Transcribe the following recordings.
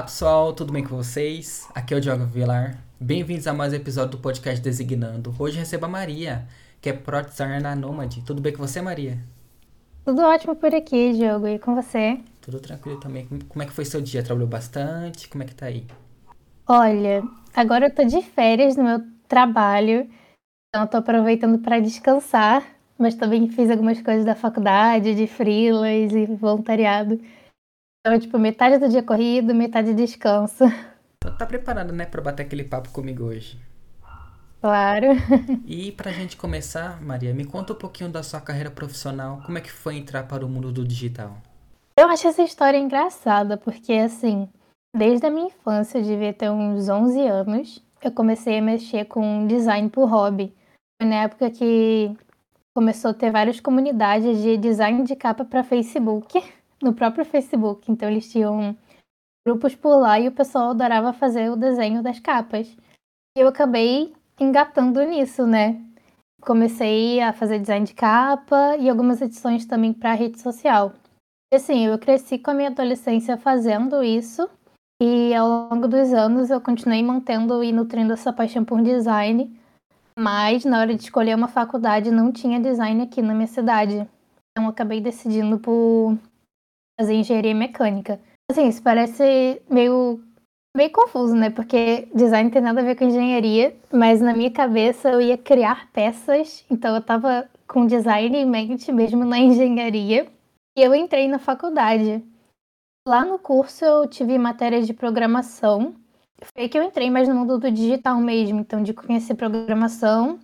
Olá pessoal, tudo bem com vocês? Aqui é o Diogo Vilar. Bem-vindos a mais um episódio do podcast Designando. Hoje recebo a Maria, que é Pro Designer na Nomad. Tudo bem com você, Maria? Tudo ótimo por aqui, Diogo. E com você? Tudo tranquilo também. Como é que foi seu dia? Trabalhou bastante? Como é que tá aí? Olha, agora eu tô de férias no meu trabalho, então eu tô aproveitando para descansar, mas também fiz algumas coisas da faculdade, de freelas e voluntariado. Então, tipo, metade do dia corrido, metade descanso. Então, tá preparada, né, pra bater aquele papo comigo hoje? Claro. E pra gente começar, Maria, me conta um pouquinho da sua carreira profissional. Como é que foi entrar para o mundo do digital? Eu acho essa história engraçada, porque assim, desde a minha infância, eu devia ter uns 11 anos, eu comecei a mexer com design por hobby. Foi na época que começou a ter várias comunidades de design de capa para Facebook no próprio Facebook. Então eles tinham grupos por lá e o pessoal adorava fazer o desenho das capas. E eu acabei engatando nisso, né? Comecei a fazer design de capa e algumas edições também para rede social. E assim, eu cresci com a minha adolescência fazendo isso e ao longo dos anos eu continuei mantendo e nutrindo essa paixão por design. Mas na hora de escolher uma faculdade não tinha design aqui na minha cidade. Então acabei decidindo por fazer engenharia mecânica. Assim, isso parece meio, meio confuso, né? Porque design tem nada a ver com engenharia, mas na minha cabeça eu ia criar peças, então eu tava com design em mente mesmo na engenharia. E eu entrei na faculdade. Lá no curso eu tive matérias de programação. Foi que eu entrei mais no mundo do digital mesmo, então de conhecer programação,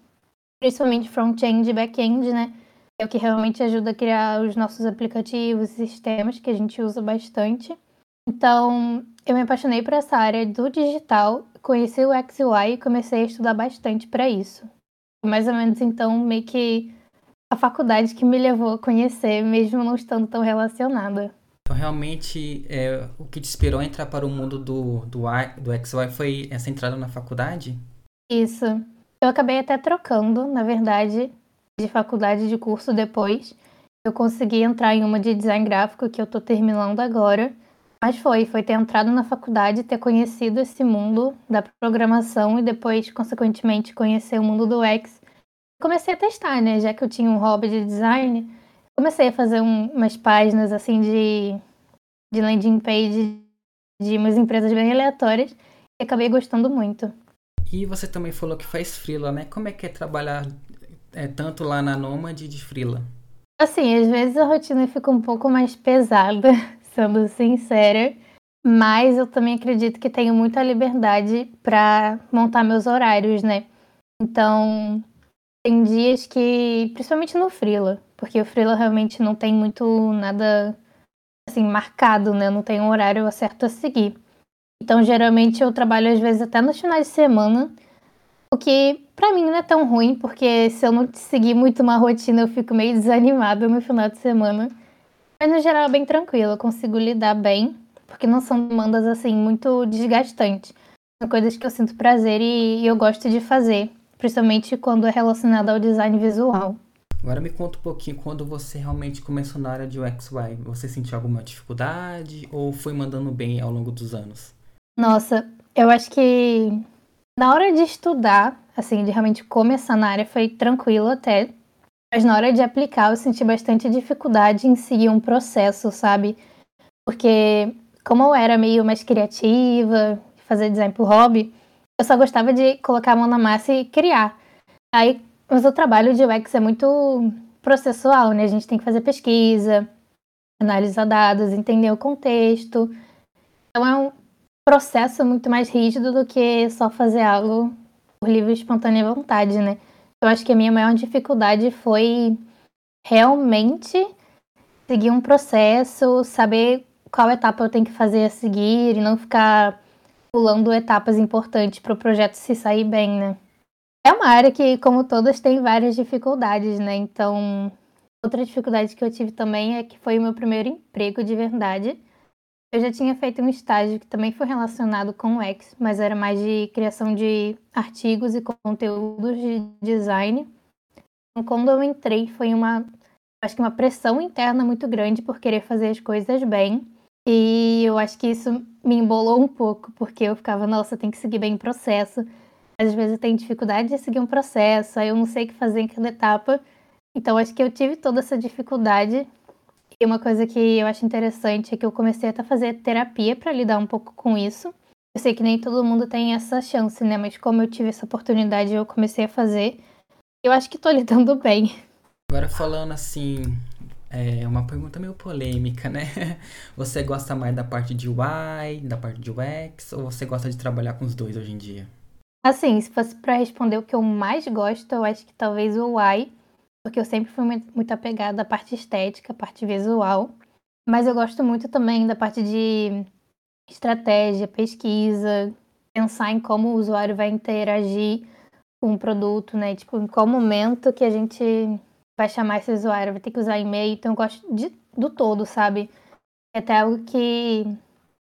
principalmente front-end e back-end, né? É o que realmente ajuda a criar os nossos aplicativos e sistemas que a gente usa bastante. Então, eu me apaixonei por essa área do digital, conheci o XUI e comecei a estudar bastante para isso. Mais ou menos então, meio que a faculdade que me levou a conhecer, mesmo não estando tão relacionada. Então, realmente, é, o que te inspirou a entrar para o mundo do, do, do XY foi essa entrada na faculdade? Isso. Eu acabei até trocando, na verdade, de faculdade de curso depois. Eu consegui entrar em uma de design gráfico que eu tô terminando agora. Mas foi, foi ter entrado na faculdade, ter conhecido esse mundo da programação e depois, consequentemente, conhecer o mundo do UX. Comecei a testar, né? Já que eu tinha um hobby de design, comecei a fazer um, umas páginas assim de, de landing page de umas empresas bem aleatórias e acabei gostando muito. E você também falou que faz freela, né? Como é que é trabalhar é, tanto lá na Nômade de Frila? Assim, às vezes a rotina fica um pouco mais pesada, sendo sincera, mas eu também acredito que tenho muita liberdade para montar meus horários, né? Então, tem dias que, principalmente no Frila, porque o Frila realmente não tem muito nada assim marcado, né? Não tem um horário certo a seguir. Então, geralmente eu trabalho às vezes até nos finais de semana o que para mim não é tão ruim, porque se eu não seguir muito uma rotina, eu fico meio desanimada no final de semana. Mas no geral é bem tranquilo, eu consigo lidar bem, porque não são demandas assim muito desgastantes. São coisas que eu sinto prazer e, e eu gosto de fazer, principalmente quando é relacionado ao design visual. Agora me conta um pouquinho quando você realmente começou na área de UX UI. Você sentiu alguma dificuldade ou foi mandando bem ao longo dos anos? Nossa, eu acho que na hora de estudar, assim, de realmente começar na área, foi tranquilo até. Mas na hora de aplicar, eu senti bastante dificuldade em seguir um processo, sabe? Porque, como eu era meio mais criativa, fazer design por hobby, eu só gostava de colocar a mão na massa e criar. Aí, mas o trabalho de UX é muito processual, né? A gente tem que fazer pesquisa, analisar dados, entender o contexto. Então, é um processo muito mais rígido do que só fazer algo por livre e espontânea vontade, né? Eu acho que a minha maior dificuldade foi realmente seguir um processo, saber qual etapa eu tenho que fazer a seguir e não ficar pulando etapas importantes para o projeto se sair bem, né? É uma área que, como todas, tem várias dificuldades, né? Então, outra dificuldade que eu tive também é que foi o meu primeiro emprego de verdade. Eu já tinha feito um estágio que também foi relacionado com o X, mas era mais de criação de artigos e conteúdos de design. Então, quando eu entrei, foi uma, acho que uma pressão interna muito grande por querer fazer as coisas bem. E eu acho que isso me embolou um pouco, porque eu ficava, nossa, tem que seguir bem o processo. Às vezes eu tenho dificuldade de seguir um processo, aí eu não sei o que fazer em cada etapa. Então acho que eu tive toda essa dificuldade. E uma coisa que eu acho interessante é que eu comecei a fazer terapia para lidar um pouco com isso. Eu sei que nem todo mundo tem essa chance, né? Mas como eu tive essa oportunidade, eu comecei a fazer. Eu acho que tô lidando bem. Agora falando assim, é uma pergunta meio polêmica, né? Você gosta mais da parte de UI, da parte de UX, ou você gosta de trabalhar com os dois hoje em dia? Assim, se fosse para responder o que eu mais gosto, eu acho que talvez o UI, porque eu sempre fui muito apegada à parte estética, à parte visual. Mas eu gosto muito também da parte de estratégia, pesquisa, pensar em como o usuário vai interagir com o produto, né? Tipo, em qual momento que a gente vai chamar esse usuário, vai ter que usar e-mail. Então eu gosto de, do todo, sabe? É até algo que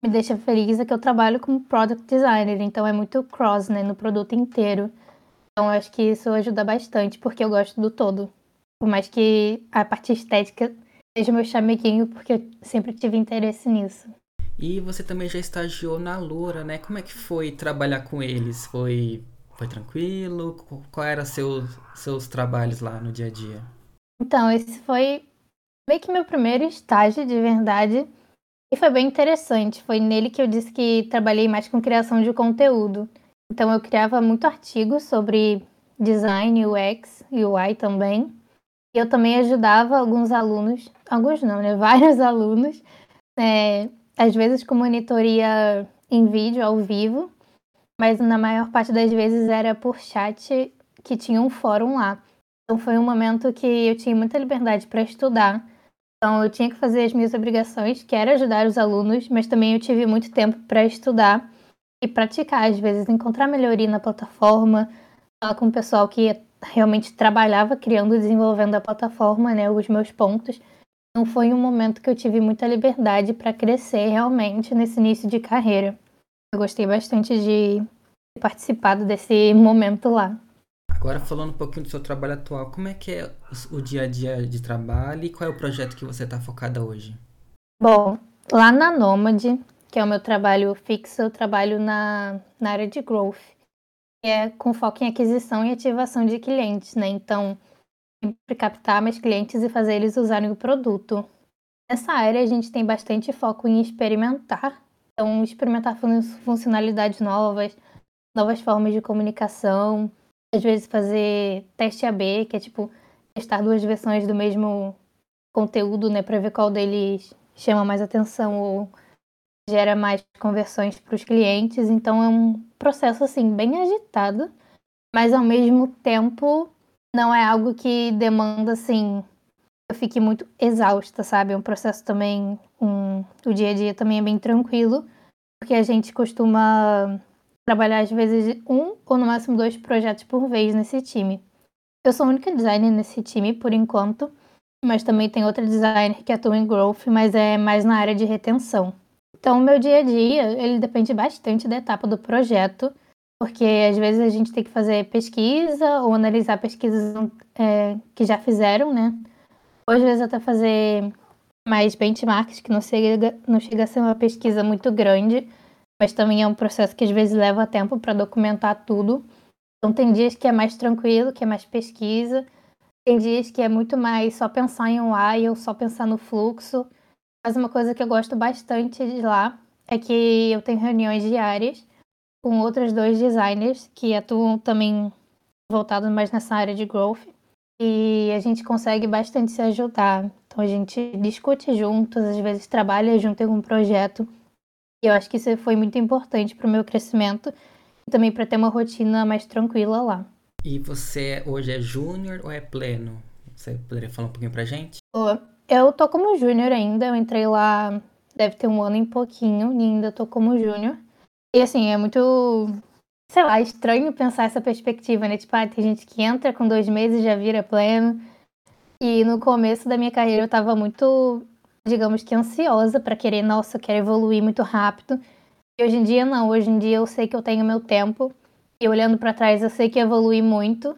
me deixa feliz é que eu trabalho como product designer, então é muito cross, né, no produto inteiro. Então acho que isso ajuda bastante, porque eu gosto do todo. Por mais que a parte estética seja meu chameguinho, porque eu sempre tive interesse nisso. E você também já estagiou na Lura, né? Como é que foi trabalhar com eles? Foi, foi tranquilo? Qual eram seus seus trabalhos lá no dia a dia? Então, esse foi meio que meu primeiro estágio de verdade. E foi bem interessante. Foi nele que eu disse que trabalhei mais com criação de conteúdo. Então, eu criava muito artigo sobre design, UX e UI também. Eu também ajudava alguns alunos, alguns não, né? Vários alunos, é, às vezes com monitoria em vídeo, ao vivo, mas na maior parte das vezes era por chat que tinha um fórum lá. Então foi um momento que eu tinha muita liberdade para estudar. Então eu tinha que fazer as minhas obrigações, que era ajudar os alunos, mas também eu tive muito tempo para estudar e praticar, às vezes encontrar melhoria na plataforma, falar com o pessoal que realmente trabalhava criando e desenvolvendo a plataforma, né, os meus pontos. Então foi um momento que eu tive muita liberdade para crescer realmente nesse início de carreira. Eu gostei bastante de ter participado desse momento lá. Agora falando um pouquinho do seu trabalho atual, como é que é o dia a dia de trabalho e qual é o projeto que você está focada hoje? Bom, lá na Nomad, que é o meu trabalho fixo, eu trabalho na, na área de growth, é com foco em aquisição e ativação de clientes, né? Então, sempre captar mais clientes e fazer eles usarem o produto. Nessa área, a gente tem bastante foco em experimentar, então, experimentar funcionalidades novas, novas formas de comunicação, às vezes fazer teste AB, que é tipo testar duas versões do mesmo conteúdo, né, para ver qual deles chama mais atenção ou gera mais conversões para os clientes. Então é um processo assim bem agitado, mas ao mesmo tempo não é algo que demanda assim eu fique muito exausta, sabe? É um processo também, um, o dia a dia também é bem tranquilo, porque a gente costuma trabalhar às vezes um ou no máximo dois projetos por vez nesse time. Eu sou a única designer nesse time por enquanto, mas também tem outra designer que atua em growth, mas é mais na área de retenção. Então, o meu dia a dia, ele depende bastante da etapa do projeto, porque às vezes a gente tem que fazer pesquisa ou analisar pesquisas é, que já fizeram, né? Ou às vezes até fazer mais benchmarks, que não chega, não chega a ser uma pesquisa muito grande, mas também é um processo que às vezes leva tempo para documentar tudo. Então tem dias que é mais tranquilo, que é mais pesquisa, tem dias que é muito mais só pensar em um AI ou só pensar no fluxo. Mas uma coisa que eu gosto bastante de lá é que eu tenho reuniões diárias com outros dois designers que atuam também voltados mais nessa área de growth. E a gente consegue bastante se ajudar. Então a gente discute juntos, às vezes trabalha junto em um projeto e eu acho que isso foi muito importante para o meu crescimento e também para ter uma rotina mais tranquila lá. E você hoje é júnior ou é pleno? Você poderia falar um pouquinho pra gente? Eu tô como júnior ainda, eu entrei lá deve ter um ano e pouquinho e ainda tô como júnior. E assim, é muito, sei lá, estranho pensar essa perspectiva, né? Tipo, ah, tem gente que entra com dois meses e já vira pleno. E no começo da minha carreira eu tava muito digamos que ansiosa para querer, nossa, eu quero evoluir muito rápido. E hoje em dia não, hoje em dia eu sei que eu tenho meu tempo e olhando para trás eu sei que evolui muito.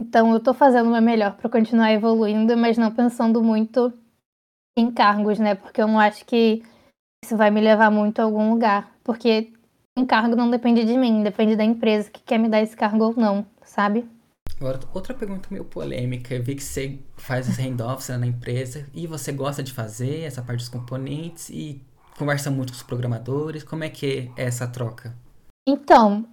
Então eu tô fazendo o meu melhor para continuar evoluindo, mas não pensando muito em cargos, né? Porque eu não acho que isso vai me levar muito a algum lugar. Porque um cargo não depende de mim, depende da empresa que quer me dar esse cargo ou não, sabe? Agora, outra pergunta meio polêmica. Eu vi que você faz os handoffs na empresa e você gosta de fazer essa parte dos componentes e conversa muito com os programadores. Como é que é essa troca? Então,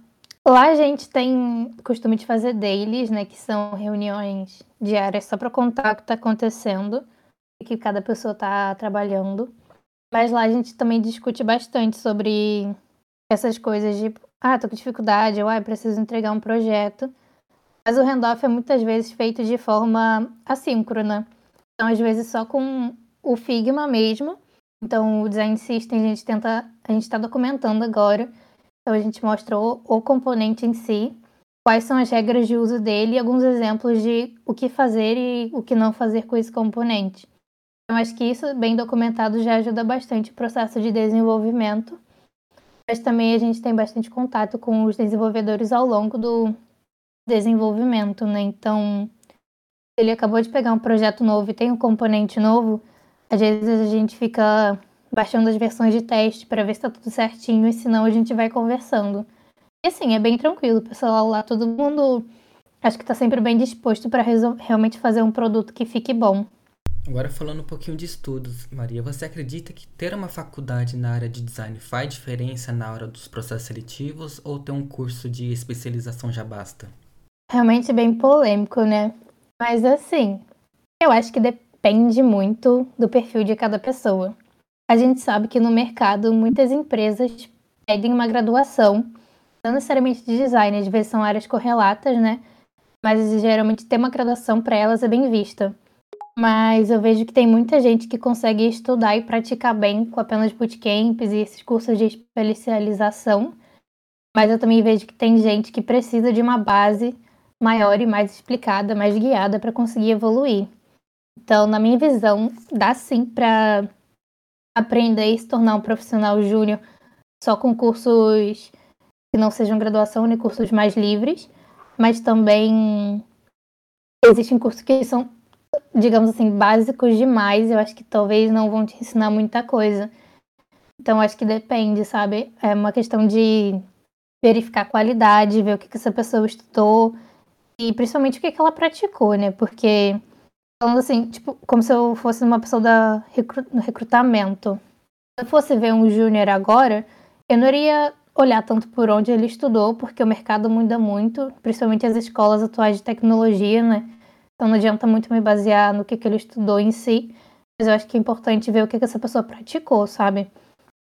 lá a gente tem costume de fazer dailies, né? Que são reuniões diárias só para contar o que está acontecendo e que cada pessoa está trabalhando. Mas lá a gente também discute bastante sobre essas coisas de, ah, tô com dificuldade, ou ah, preciso entregar um projeto. Mas o handoff é muitas vezes feito de forma assíncrona. Então, às vezes, só com o Figma mesmo. Então, o Design System a gente tenta, a gente está documentando agora. Então, a gente mostra o, o componente em si, quais são as regras de uso dele e alguns exemplos de o que fazer e o que não fazer com esse componente. Eu acho que isso, bem documentado, já ajuda bastante o processo de desenvolvimento. Mas também a gente tem bastante contato com os desenvolvedores ao longo do desenvolvimento, né? Então, ele acabou de pegar um projeto novo e tem um componente novo, às vezes a gente fica baixando as versões de teste para ver se está tudo certinho e senão a gente vai conversando. E assim, é bem tranquilo, o pessoal lá, todo mundo acho que está sempre bem disposto para realmente fazer um produto que fique bom. Agora falando um pouquinho de estudos, Maria, você acredita que ter uma faculdade na área de design faz diferença na hora dos processos seletivos ou ter um curso de especialização já basta? Realmente bem polêmico, né? Mas assim, eu acho que depende muito do perfil de cada pessoa. A gente sabe que no mercado muitas empresas pedem uma graduação, não necessariamente de design, às vezes são áreas correlatas, né? Mas geralmente ter uma graduação para elas é bem vista. Mas eu vejo que tem muita gente que consegue estudar e praticar bem com apenas bootcamps e esses cursos de especialização. Mas eu também vejo que tem gente que precisa de uma base maior e mais explicada, mais guiada para conseguir evoluir. Então, na minha visão, dá sim para aprender e se tornar um profissional júnior só com cursos que não sejam graduação, nem cursos mais livres, mas também existem cursos que são digamos assim, básicos demais, eu acho que talvez não vão te ensinar muita coisa. Então, acho que depende, sabe? É uma questão de verificar a qualidade, ver o que, que essa pessoa estudou e principalmente o que, que ela praticou, né? Porque, falando assim, tipo, como se eu fosse uma pessoa da recru recrutamento. Se eu fosse ver um júnior agora, eu não iria olhar tanto por onde ele estudou, porque o mercado muda muito, principalmente as escolas atuais de tecnologia, né? Então não adianta muito me basear no que, que ele estudou em si, mas eu acho que é importante ver o que, que essa pessoa praticou, sabe?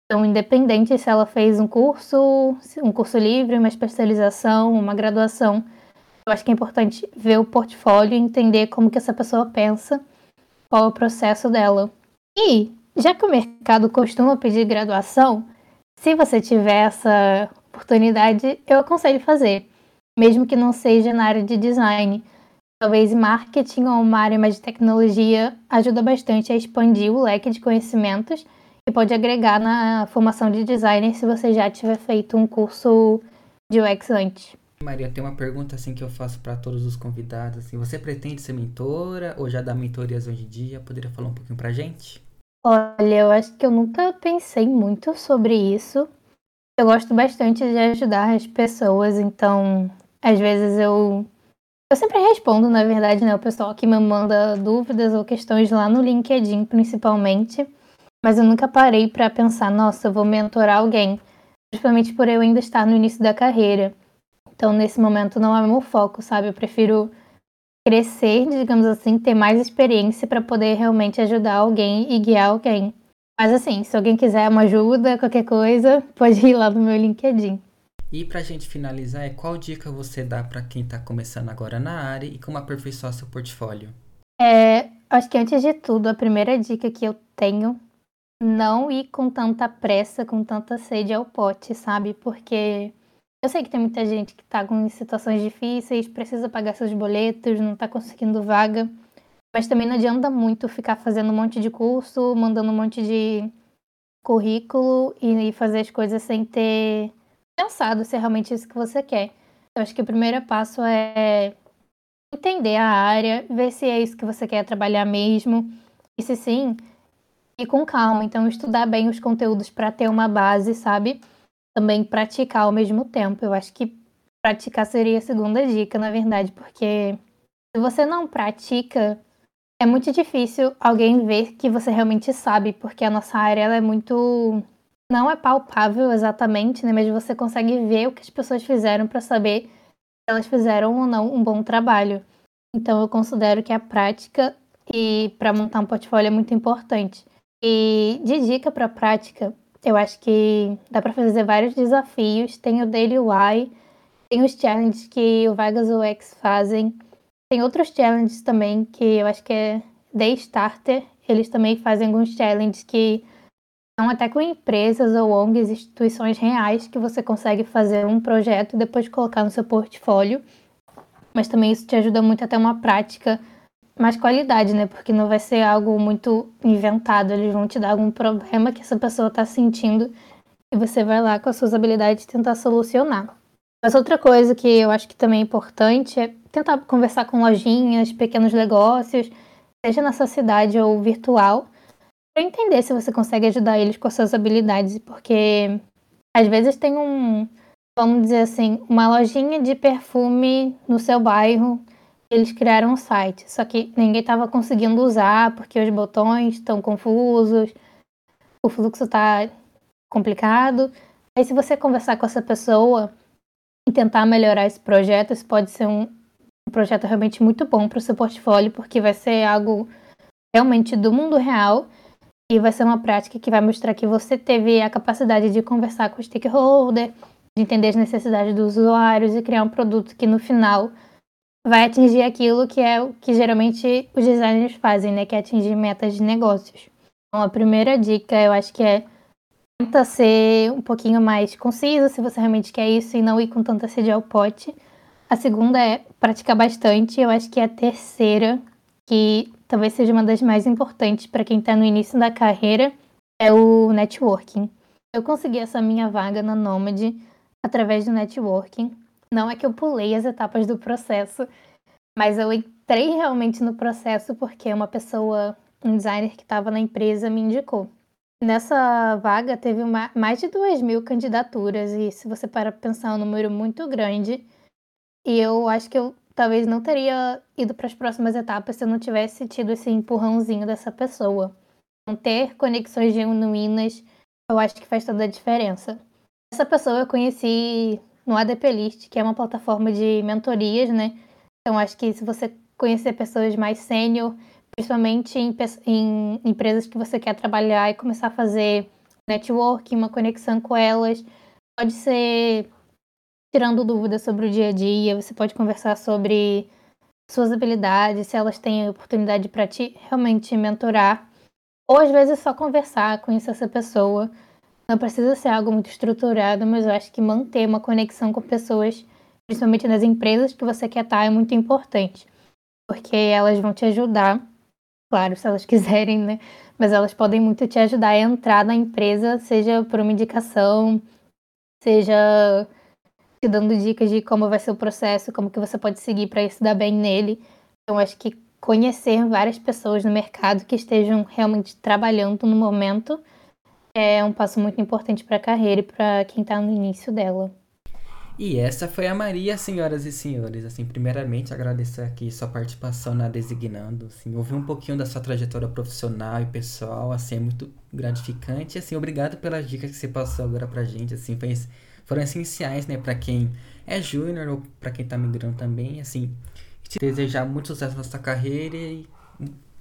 Então, independente se ela fez um curso, um curso livre, uma especialização, uma graduação, eu acho que é importante ver o portfólio e entender como que essa pessoa pensa, qual é o processo dela. E, já que o mercado costuma pedir graduação, se você tiver essa oportunidade, eu aconselho fazer, mesmo que não seja na área de design Talvez marketing ou uma área mais de tecnologia ajuda bastante a expandir o leque de conhecimentos e pode agregar na formação de designer se você já tiver feito um curso de UX antes. Maria, tem uma pergunta assim que eu faço para todos os convidados. Assim, você pretende ser mentora ou já dá mentorias hoje em dia? Poderia falar um pouquinho pra gente? Olha, eu acho que eu nunca pensei muito sobre isso. Eu gosto bastante de ajudar as pessoas, então às vezes eu eu sempre respondo, na verdade, né? O pessoal que me manda dúvidas ou questões lá no LinkedIn, principalmente. Mas eu nunca parei para pensar, nossa, eu vou mentorar alguém. Principalmente por eu ainda estar no início da carreira. Então, nesse momento, não é meu foco, sabe? Eu prefiro crescer, digamos assim, ter mais experiência para poder realmente ajudar alguém e guiar alguém. Mas, assim, se alguém quiser uma ajuda, qualquer coisa, pode ir lá no meu LinkedIn. E pra gente finalizar, é qual dica você dá para quem tá começando agora na área e como aperfeiçoar seu portfólio? É, acho que antes de tudo, a primeira dica que eu tenho, não ir com tanta pressa, com tanta sede ao pote, sabe? Porque eu sei que tem muita gente que tá com situações difíceis, precisa pagar seus boletos, não tá conseguindo vaga. Mas também não adianta muito ficar fazendo um monte de curso, mandando um monte de currículo e fazer as coisas sem ter pensado se é realmente isso que você quer. Eu acho que o primeiro passo é entender a área, ver se é isso que você quer trabalhar mesmo. E se sim, e com calma. Então, estudar bem os conteúdos para ter uma base, sabe? Também praticar ao mesmo tempo. Eu acho que praticar seria a segunda dica, na verdade, porque se você não pratica, é muito difícil alguém ver que você realmente sabe, porque a nossa área ela é muito. Não é palpável exatamente, né? Mas você consegue ver o que as pessoas fizeram para saber se elas fizeram ou não um bom trabalho. Então, eu considero que a prática e para montar um portfólio é muito importante. E de dica para prática, eu acho que dá para fazer vários desafios. Tem o Daily Why, tem os challenges que o Vegas UX fazem. Tem outros challenges também que eu acho que é Day Starter. Eles também fazem alguns challenges que são até com empresas ou ONGs, instituições reais, que você consegue fazer um projeto e depois colocar no seu portfólio. Mas também isso te ajuda muito a ter uma prática mais qualidade, né? Porque não vai ser algo muito inventado. Eles vão te dar algum problema que essa pessoa está sentindo e você vai lá com as suas habilidades tentar solucionar. Mas outra coisa que eu acho que também é importante é tentar conversar com lojinhas, pequenos negócios, seja na sua cidade ou virtual, para entender se você consegue ajudar eles com as suas habilidades, porque às vezes tem um, vamos dizer assim, uma lojinha de perfume no seu bairro, eles criaram um site, só que ninguém estava conseguindo usar porque os botões estão confusos, o fluxo está complicado. Aí se você conversar com essa pessoa e tentar melhorar esse projeto, isso pode ser um, um projeto realmente muito bom para o seu portfólio, porque vai ser algo realmente do mundo real e vai ser uma prática que vai mostrar que você teve a capacidade de conversar com o stakeholder, de entender as necessidades dos usuários e criar um produto que no final vai atingir aquilo que é o que geralmente os designers fazem, né, que é atingir metas de negócios. Então, a primeira dica eu acho que é tenta ser um pouquinho mais conciso se você realmente quer isso e não ir com tanta sede ao pote. A segunda é praticar bastante. Eu acho que a terceira, que talvez seja uma das mais importantes para quem está no início da carreira, é o networking. Eu consegui essa minha vaga na Nomad através do networking. Não é que eu pulei as etapas do processo, mas eu entrei realmente no processo porque uma pessoa, um designer que estava na empresa, me indicou. Nessa vaga teve uma, mais de duas mil candidaturas, e se você para pensar, é um número muito grande. E eu acho que eu talvez não teria ido para as próximas etapas se eu não tivesse tido esse empurrãozinho dessa pessoa. Ter conexões genuínas, eu acho que faz toda a diferença. Essa pessoa eu conheci no ADP List, que é uma plataforma de mentorias, né? Então acho que se você conhecer pessoas mais sênior, principalmente em, em, empresas que você quer trabalhar e começar a fazer networking, uma conexão com elas. Pode ser tirando dúvidas sobre o dia a dia, você pode conversar sobre suas habilidades, se elas têm oportunidade para te realmente mentorar. Ou às vezes só conversar, conhecer essa pessoa. Não precisa ser algo muito estruturado, mas eu acho que manter uma conexão com pessoas, principalmente nas empresas que você quer estar, é muito importante. Porque elas vão te ajudar claro, se elas quiserem, né? Mas elas podem muito te ajudar a entrar na empresa, seja por uma indicação, seja te dando dicas de como vai ser o processo, como que você pode seguir para se dar bem nele. Então, acho que conhecer várias pessoas no mercado que estejam realmente trabalhando no momento é um passo muito importante para a carreira e para quem está no início dela. E essa foi a Maria, senhoras e senhores. Assim, primeiramente agradecer aqui sua participação na Designando, assim, ouvir um pouquinho da sua trajetória profissional e pessoal, assim, é muito gratificante. assim, obrigado pelas dicas que você passou agora pra gente, assim, foi, foram essenciais, né, para quem é júnior ou para quem tá migrando também, assim, te desejar muito sucesso na sua carreira e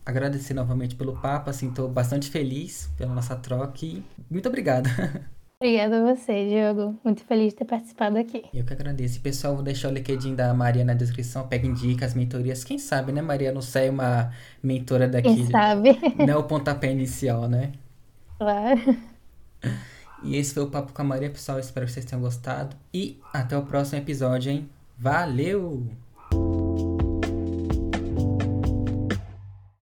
agradecer novamente pelo papo, assim, tô bastante feliz pela nossa troca e muito obrigado. Obrigada a você, Diogo. Muito feliz de ter participado aqui. Eu que agradeço. Pessoal, vou deixar o LinkedIn da Maria na descrição. Peguem dicas, mentorias. Quem sabe, né, Maria? Não sai uma mentora daqui. Quem sabe? Não é o pontapé inicial, né? Claro. E esse foi o Papo com a Maria, pessoal. Espero que vocês tenham gostado. E até o próximo episódio, hein? Valeu!